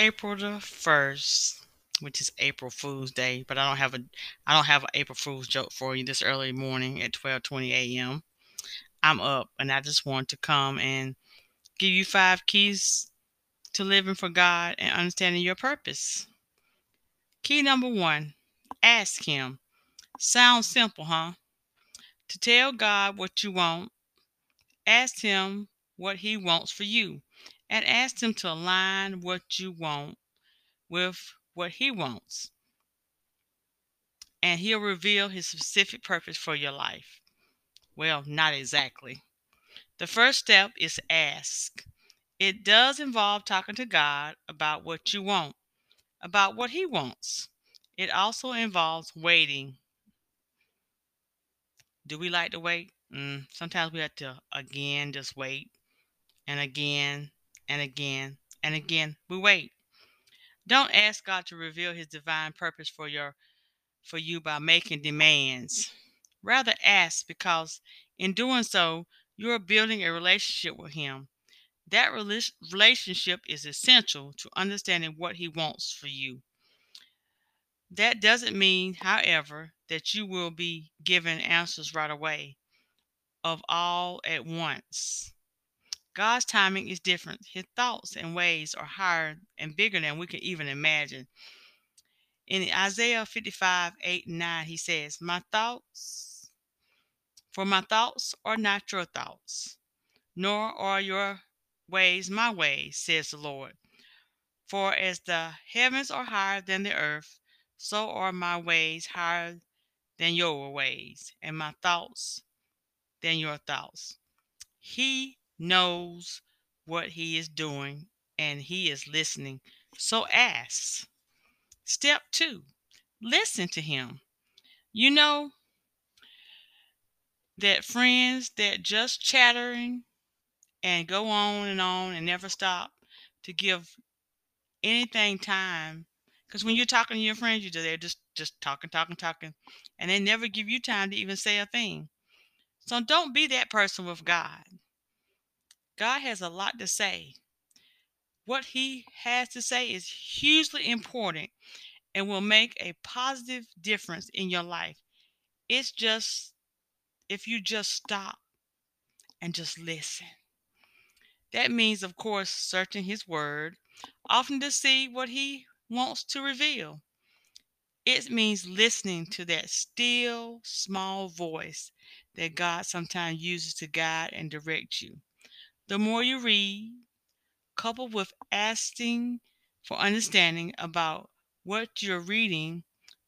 April the 1st, which is April Fool's Day, but I don't have a I don't have an April Fool's joke for you this early morning at 12:20 a.m. I'm up and I just want to come and give you five keys to living for God and understanding your purpose. Key number 1, ask him. Sounds simple, huh? To tell God what you want, ask him what he wants for you and ask him to align what you want with what he wants. And he'll reveal his specific purpose for your life. Well, not exactly. The first step is ask. It does involve talking to God about what you want, about what he wants. It also involves waiting. Do we like to wait? Mm, sometimes we have to again just wait and again and again and again we wait. Don't ask God to reveal his divine purpose for your for you by making demands. Rather ask because in doing so, you are building a relationship with him. That relationship is essential to understanding what he wants for you. That doesn't mean, however, that you will be given answers right away of all at once. God's timing is different. His thoughts and ways are higher and bigger than we can even imagine. In Isaiah 55, 8 and 9, he says, My thoughts, for my thoughts are not your thoughts, nor are your ways my ways, says the Lord. For as the heavens are higher than the earth, so are my ways higher than your ways, and my thoughts than your thoughts. He knows what he is doing and he is listening. So ask. Step two, listen to him. You know that friends that just chattering and go on and on and never stop to give anything time. Because when you're talking to your friends, you're they're just just talking, talking, talking, and they never give you time to even say a thing. So don't be that person with God. God has a lot to say. What he has to say is hugely important and will make a positive difference in your life. It's just if you just stop and just listen. That means, of course, searching his word, often to see what he wants to reveal. It means listening to that still, small voice that God sometimes uses to guide and direct you. The more you read, coupled with asking for understanding about what you're reading,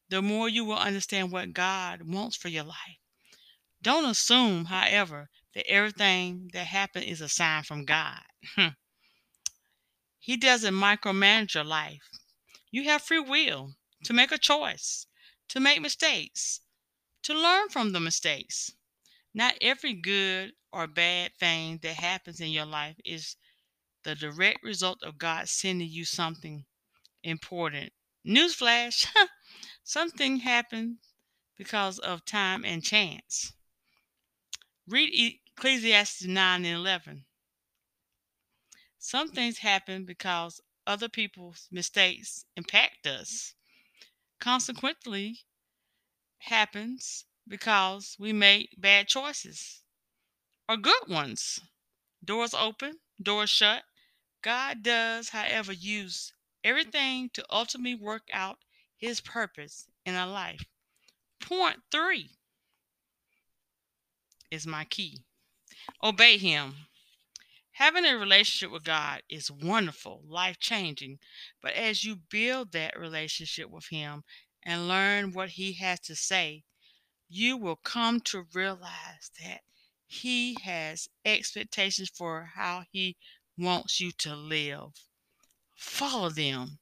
the more you will understand what God wants for your life. Don't assume, however, that everything that happens is a sign from God. Hmm. he doesn't micromanage your life. You have free will to make a choice, to make mistakes, to learn from the mistakes. Not every good or bad thing that happens in your life is the direct result of God sending you something important. Newsflash something happened because of time and chance. Read Ecclesiastes 9 and 11. Some things happen because other people's mistakes impact us. Consequently, happens because we make bad choices or good ones. Doors open, doors shut. God does, however, use everything to ultimately work out his purpose in our life. Point three is my key obey him. Having a relationship with God is wonderful, life changing, but as you build that relationship with Him and learn what He has to say, you will come to realize that He has expectations for how He wants you to live. Follow them.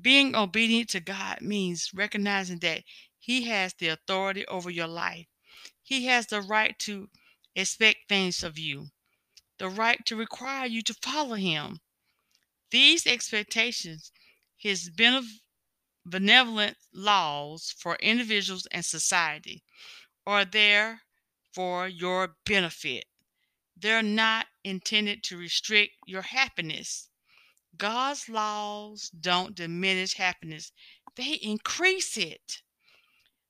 Being obedient to God means recognizing that He has the authority over your life. He has the right to expect things of you, the right to require you to follow Him. These expectations, His benevolent laws for individuals and society are there for your benefit. They're not intended to restrict your happiness. God's laws don't diminish happiness, they increase it.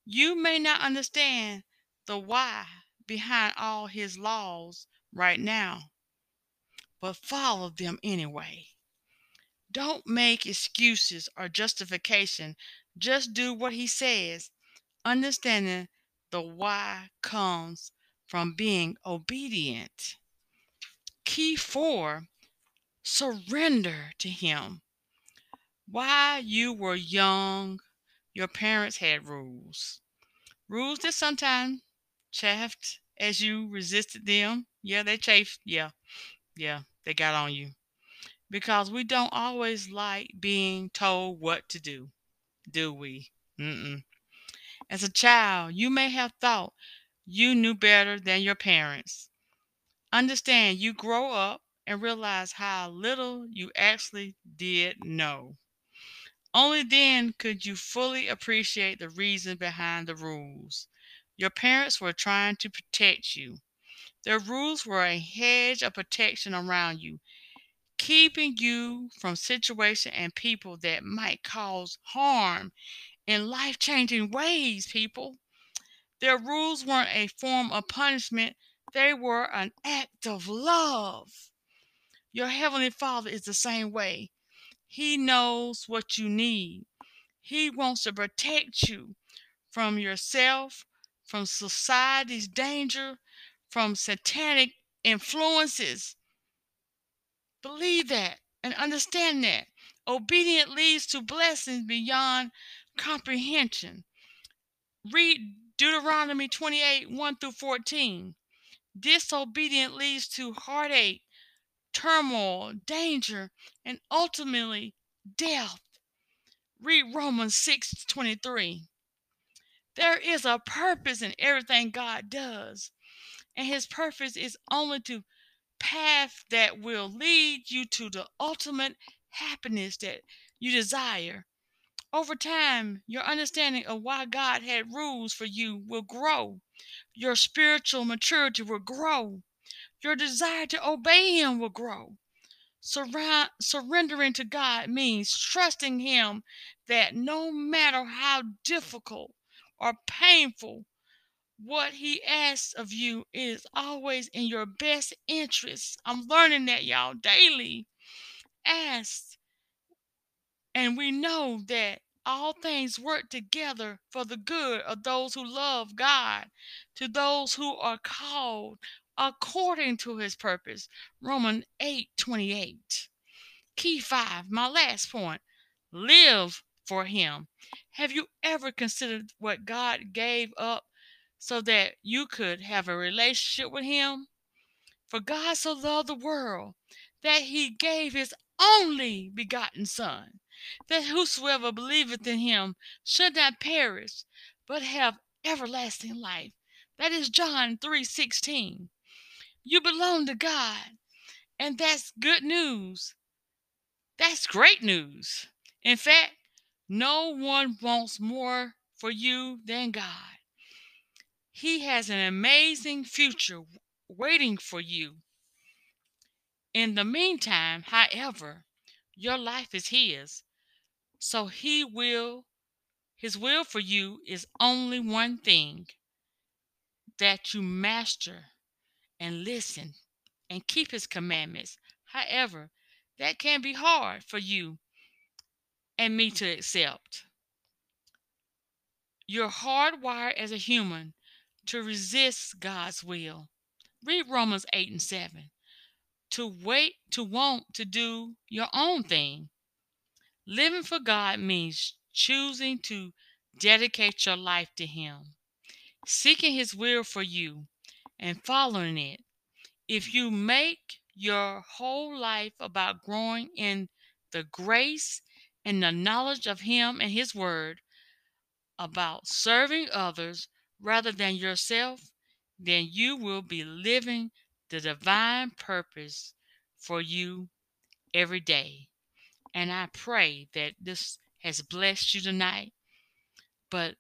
You may not understand the why behind all his laws right now, but follow them anyway. Don't make excuses or justification. Just do what he says. Understanding the why comes from being obedient. Key four surrender to him. While you were young, your parents had rules. Rules that sometimes chafed as you resisted them. Yeah, they chafed. Yeah, yeah, they got on you. Because we don't always like being told what to do, do we? Mm-mm. As a child, you may have thought you knew better than your parents. Understand, you grow up and realize how little you actually did know. Only then could you fully appreciate the reason behind the rules. Your parents were trying to protect you. Their rules were a hedge of protection around you, keeping you from situations and people that might cause harm in life changing ways, people. Their rules weren't a form of punishment, they were an act of love. Your Heavenly Father is the same way. He knows what you need. He wants to protect you from yourself, from society's danger, from satanic influences. Believe that and understand that. Obedience leads to blessings beyond comprehension. Read Deuteronomy 28 1 through 14. Disobedience leads to heartache, turmoil, danger, and ultimately death. Read Romans 6 23. There is a purpose in everything God does, and His purpose is only to path that will lead you to the ultimate happiness that you desire. Over time, your understanding of why God had rules for you will grow. Your spiritual maturity will grow. Your desire to obey Him will grow. Surround, surrendering to God means trusting Him that no matter how difficult or painful, what He asks of you is always in your best interest. I'm learning that, y'all, daily. Ask. And we know that all things work together for the good of those who love God, to those who are called according to his purpose. Romans 8 28. Key five, my last point live for him. Have you ever considered what God gave up so that you could have a relationship with him? For God so loved the world that he gave his only begotten Son, that whosoever believeth in him should not perish, but have everlasting life. That is John 3 16. You belong to God, and that's good news. That's great news. In fact, no one wants more for you than God. He has an amazing future waiting for you. In the meantime, however, your life is His. So He will, His will for you is only one thing that you master and listen and keep His commandments. However, that can be hard for you and me to accept. You're hardwired as a human to resist God's will. Read Romans 8 and 7. To wait, to want to do your own thing. Living for God means choosing to dedicate your life to Him, seeking His will for you, and following it. If you make your whole life about growing in the grace and the knowledge of Him and His Word, about serving others rather than yourself, then you will be living the divine purpose for you every day. And I pray that this has blessed you tonight. But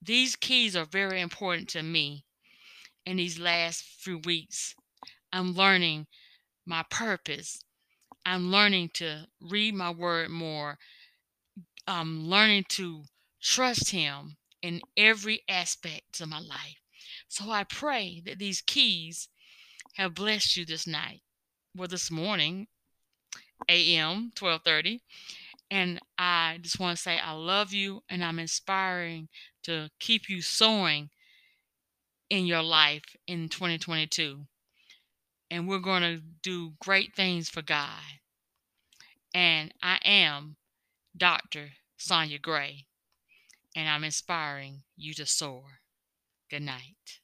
these keys are very important to me in these last few weeks. I'm learning my purpose. I'm learning to read my word more. I'm learning to trust Him in every aspect of my life. So I pray that these keys have blessed you this night, well, this morning, a.m. 12:30. And I just want to say I love you and I'm inspiring to keep you soaring in your life in 2022. And we're going to do great things for God. And I am Dr. Sonia Gray, and I'm inspiring you to soar. Good night.